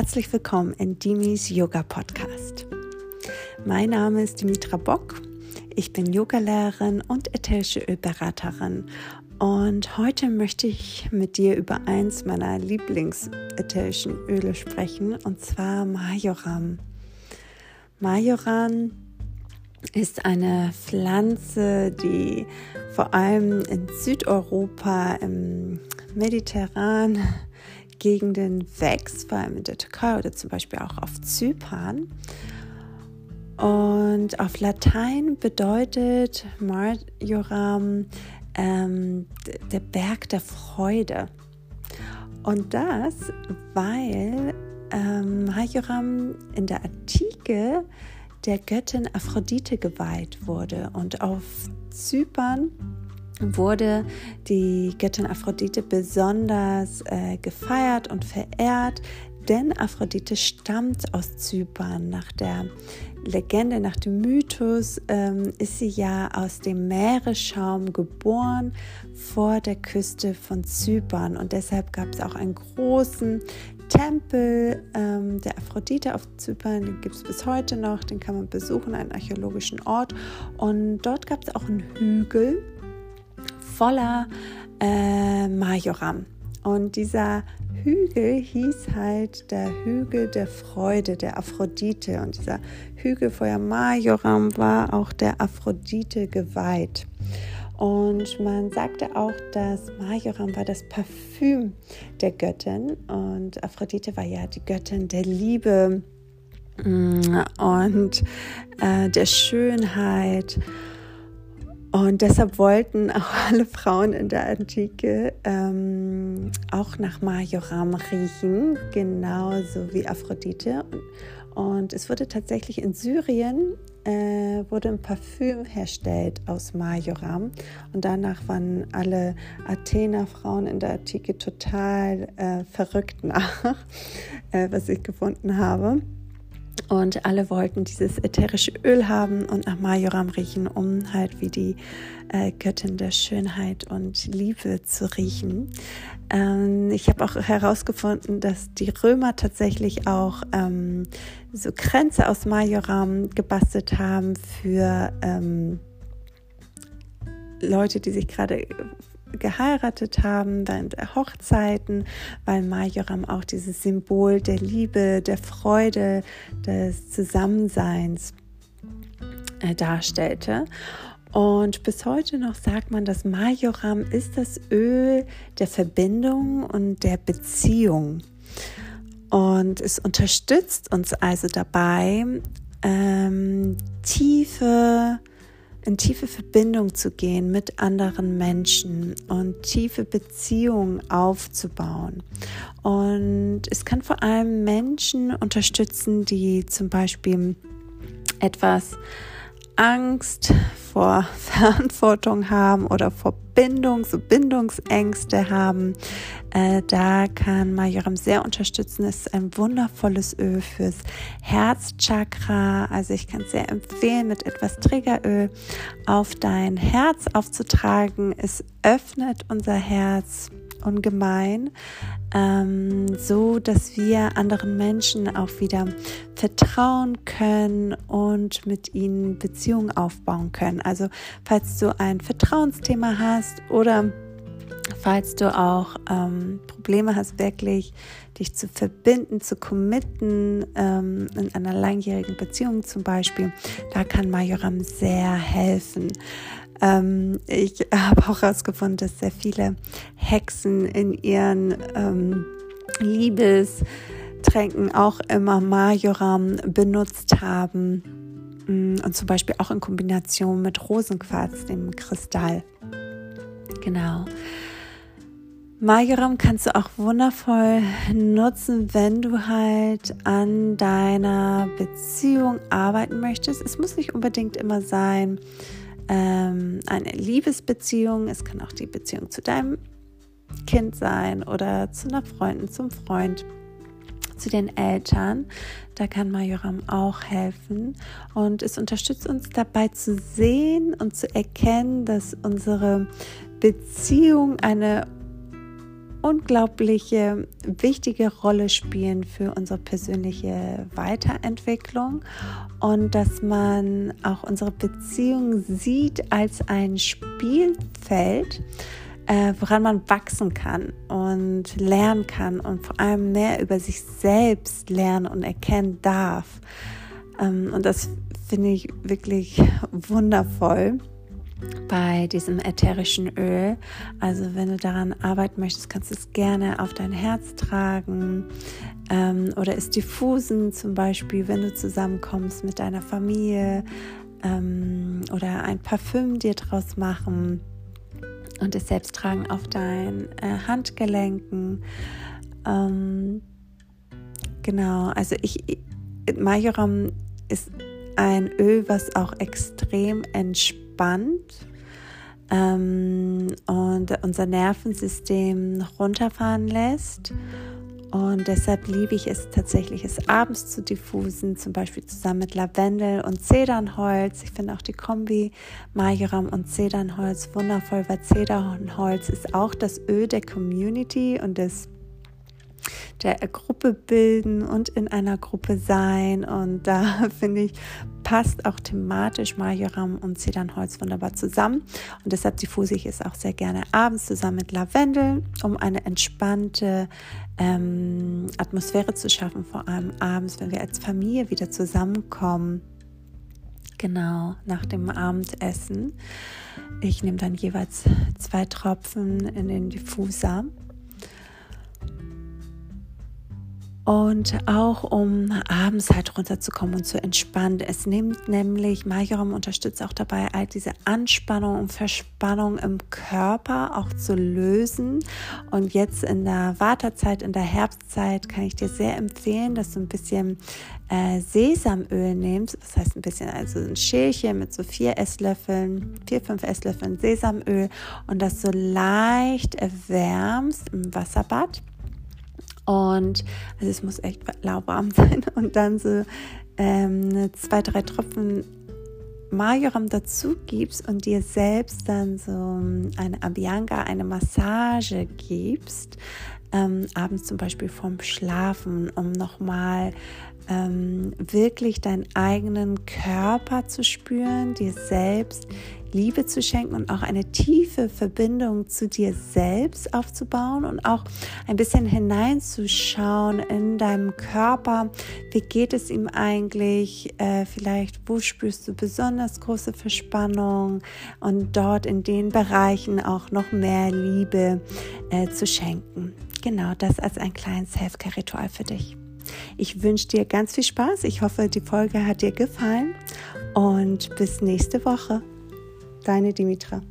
herzlich willkommen in Dimis Yoga Podcast. Mein Name ist Dimitra Bock. Ich bin Yogalehrerin und ätherische Ölberaterin. Und heute möchte ich mit dir über eins meiner Lieblingsätherischen Öle sprechen, und zwar Majoram. Majoram ist eine Pflanze, die vor allem in Südeuropa, im Mediterran, Gegenden wächst, vor allem in der Türkei oder zum Beispiel auch auf Zypern. Und auf Latein bedeutet Marjoram ähm, der Berg der Freude. Und das, weil ähm, Marjoram in der Antike der Göttin Aphrodite geweiht wurde. Und auf Zypern wurde die Göttin Aphrodite besonders äh, gefeiert und verehrt, denn Aphrodite stammt aus Zypern. Nach der Legende, nach dem Mythos ähm, ist sie ja aus dem Meeresschaum geboren vor der Küste von Zypern. Und deshalb gab es auch einen großen Tempel ähm, der Aphrodite auf Zypern, den gibt es bis heute noch, den kann man besuchen, einen archäologischen Ort. Und dort gab es auch einen Hügel, voller äh, Majoram. Und dieser Hügel hieß halt der Hügel der Freude, der Aphrodite. Und dieser Hügel vor Majoram war auch der Aphrodite geweiht. Und man sagte auch, dass Majoram war das Parfüm der Göttin und Aphrodite war ja die Göttin der Liebe mm, und äh, der Schönheit und deshalb wollten auch alle Frauen in der Antike ähm, auch nach Majoram riechen, genauso wie Aphrodite. Und es wurde tatsächlich in Syrien äh, wurde ein Parfüm herstellt aus Majoram. Und danach waren alle Athener Frauen in der Antike total äh, verrückt nach, äh, was ich gefunden habe. Und alle wollten dieses ätherische Öl haben und nach Majoram riechen, um halt wie die äh, Göttin der Schönheit und Liebe zu riechen. Ähm, ich habe auch herausgefunden, dass die Römer tatsächlich auch ähm, so Kränze aus Majoram gebastelt haben für ähm, Leute, die sich gerade geheiratet haben, während der Hochzeiten, weil Majoram auch dieses Symbol der Liebe, der Freude, des Zusammenseins äh, darstellte. Und bis heute noch sagt man, dass Majoram ist das Öl der Verbindung und der Beziehung. Und es unterstützt uns also dabei, ähm, tiefe in tiefe Verbindung zu gehen mit anderen Menschen und tiefe Beziehungen aufzubauen. Und es kann vor allem Menschen unterstützen, die zum Beispiel etwas Angst vor Verantwortung haben oder vor Bindung, so Bindungsängste haben, äh, da kann Majoram sehr unterstützen. Es ist ein wundervolles Öl fürs Herzchakra. Also ich kann es sehr empfehlen, mit etwas Triggeröl auf dein Herz aufzutragen. Es öffnet unser Herz ungemein, ähm, so dass wir anderen Menschen auch wieder vertrauen können und mit ihnen Beziehungen aufbauen können. Also falls du ein Vertrauensthema hast oder falls du auch ähm, Probleme hast, wirklich dich zu verbinden, zu committen, ähm, in einer langjährigen Beziehung zum Beispiel, da kann Majoram sehr helfen. Ähm, ich habe auch herausgefunden, dass sehr viele Hexen in ihren ähm, Liebestränken auch immer Majoram benutzt haben. Mm, und zum Beispiel auch in Kombination mit Rosenquarz, dem Kristall. Genau. Majoram kannst du auch wundervoll nutzen, wenn du halt an deiner Beziehung arbeiten möchtest. Es muss nicht unbedingt immer sein, ähm, eine Liebesbeziehung, es kann auch die Beziehung zu deinem Kind sein oder zu einer Freundin, zum Freund, zu den Eltern. Da kann Majoram auch helfen und es unterstützt uns dabei zu sehen, und zu erkennen, dass unsere Beziehung eine unglaubliche, wichtige Rolle spielen für unsere persönliche Weiterentwicklung und dass man auch unsere Beziehung sieht als ein Spielfeld, äh, woran man wachsen kann und lernen kann und vor allem mehr über sich selbst lernen und erkennen darf. Ähm, und das finde ich wirklich wundervoll bei diesem ätherischen Öl. Also wenn du daran arbeiten möchtest, kannst du es gerne auf dein Herz tragen ähm, oder es diffusen, zum Beispiel, wenn du zusammenkommst mit deiner Familie ähm, oder ein Parfüm dir draus machen und es selbst tragen auf deinen äh, Handgelenken. Ähm, genau, also ich, Majoram ist ein Öl, was auch extrem entspannt ähm, und unser Nervensystem runterfahren lässt. Und deshalb liebe ich es tatsächlich, es abends zu diffusen, zum Beispiel zusammen mit Lavendel und Zedernholz. Ich finde auch die Kombi Majoram und Zedernholz wundervoll, weil Zedernholz ist auch das Öl der Community und des der Gruppe bilden und in einer Gruppe sein. Und da finde ich, passt auch thematisch Majoram und Zedernholz wunderbar zusammen. Und deshalb diffuse ich es auch sehr gerne abends zusammen mit Lavendel, um eine entspannte ähm, Atmosphäre zu schaffen, vor allem abends, wenn wir als Familie wieder zusammenkommen. Genau, nach dem Abendessen. Ich nehme dann jeweils zwei Tropfen in den Diffuser Und auch um abends halt runterzukommen und zu entspannen. Es nimmt nämlich, Majoram unterstützt auch dabei, all diese Anspannung und Verspannung im Körper auch zu lösen. Und jetzt in der Wartezeit, in der Herbstzeit, kann ich dir sehr empfehlen, dass du ein bisschen äh, Sesamöl nimmst. Das heißt ein bisschen, also ein Schälchen mit so vier Esslöffeln, vier, fünf Esslöffeln Sesamöl und das so leicht erwärmst im Wasserbad und also es muss echt lauwarm sein. Und dann so ähm, zwei, drei Tropfen Majoram dazu gibst und dir selbst dann so ähm, eine Abhyanga, eine Massage gibst, ähm, abends zum Beispiel vorm Schlafen, um nochmal ähm, wirklich deinen eigenen Körper zu spüren, dir selbst Liebe zu schenken und auch eine tiefe Verbindung zu dir selbst aufzubauen und auch ein bisschen hineinzuschauen in deinem Körper. Wie geht es ihm eigentlich? Äh, vielleicht, wo spürst du besonders große Verspannung und dort in den Bereichen auch noch mehr Liebe äh, zu schenken. Genau das als ein kleines Self-Care-Ritual für dich. Ich wünsche dir ganz viel Spaß. Ich hoffe, die Folge hat dir gefallen und bis nächste Woche. Deine Dimitra.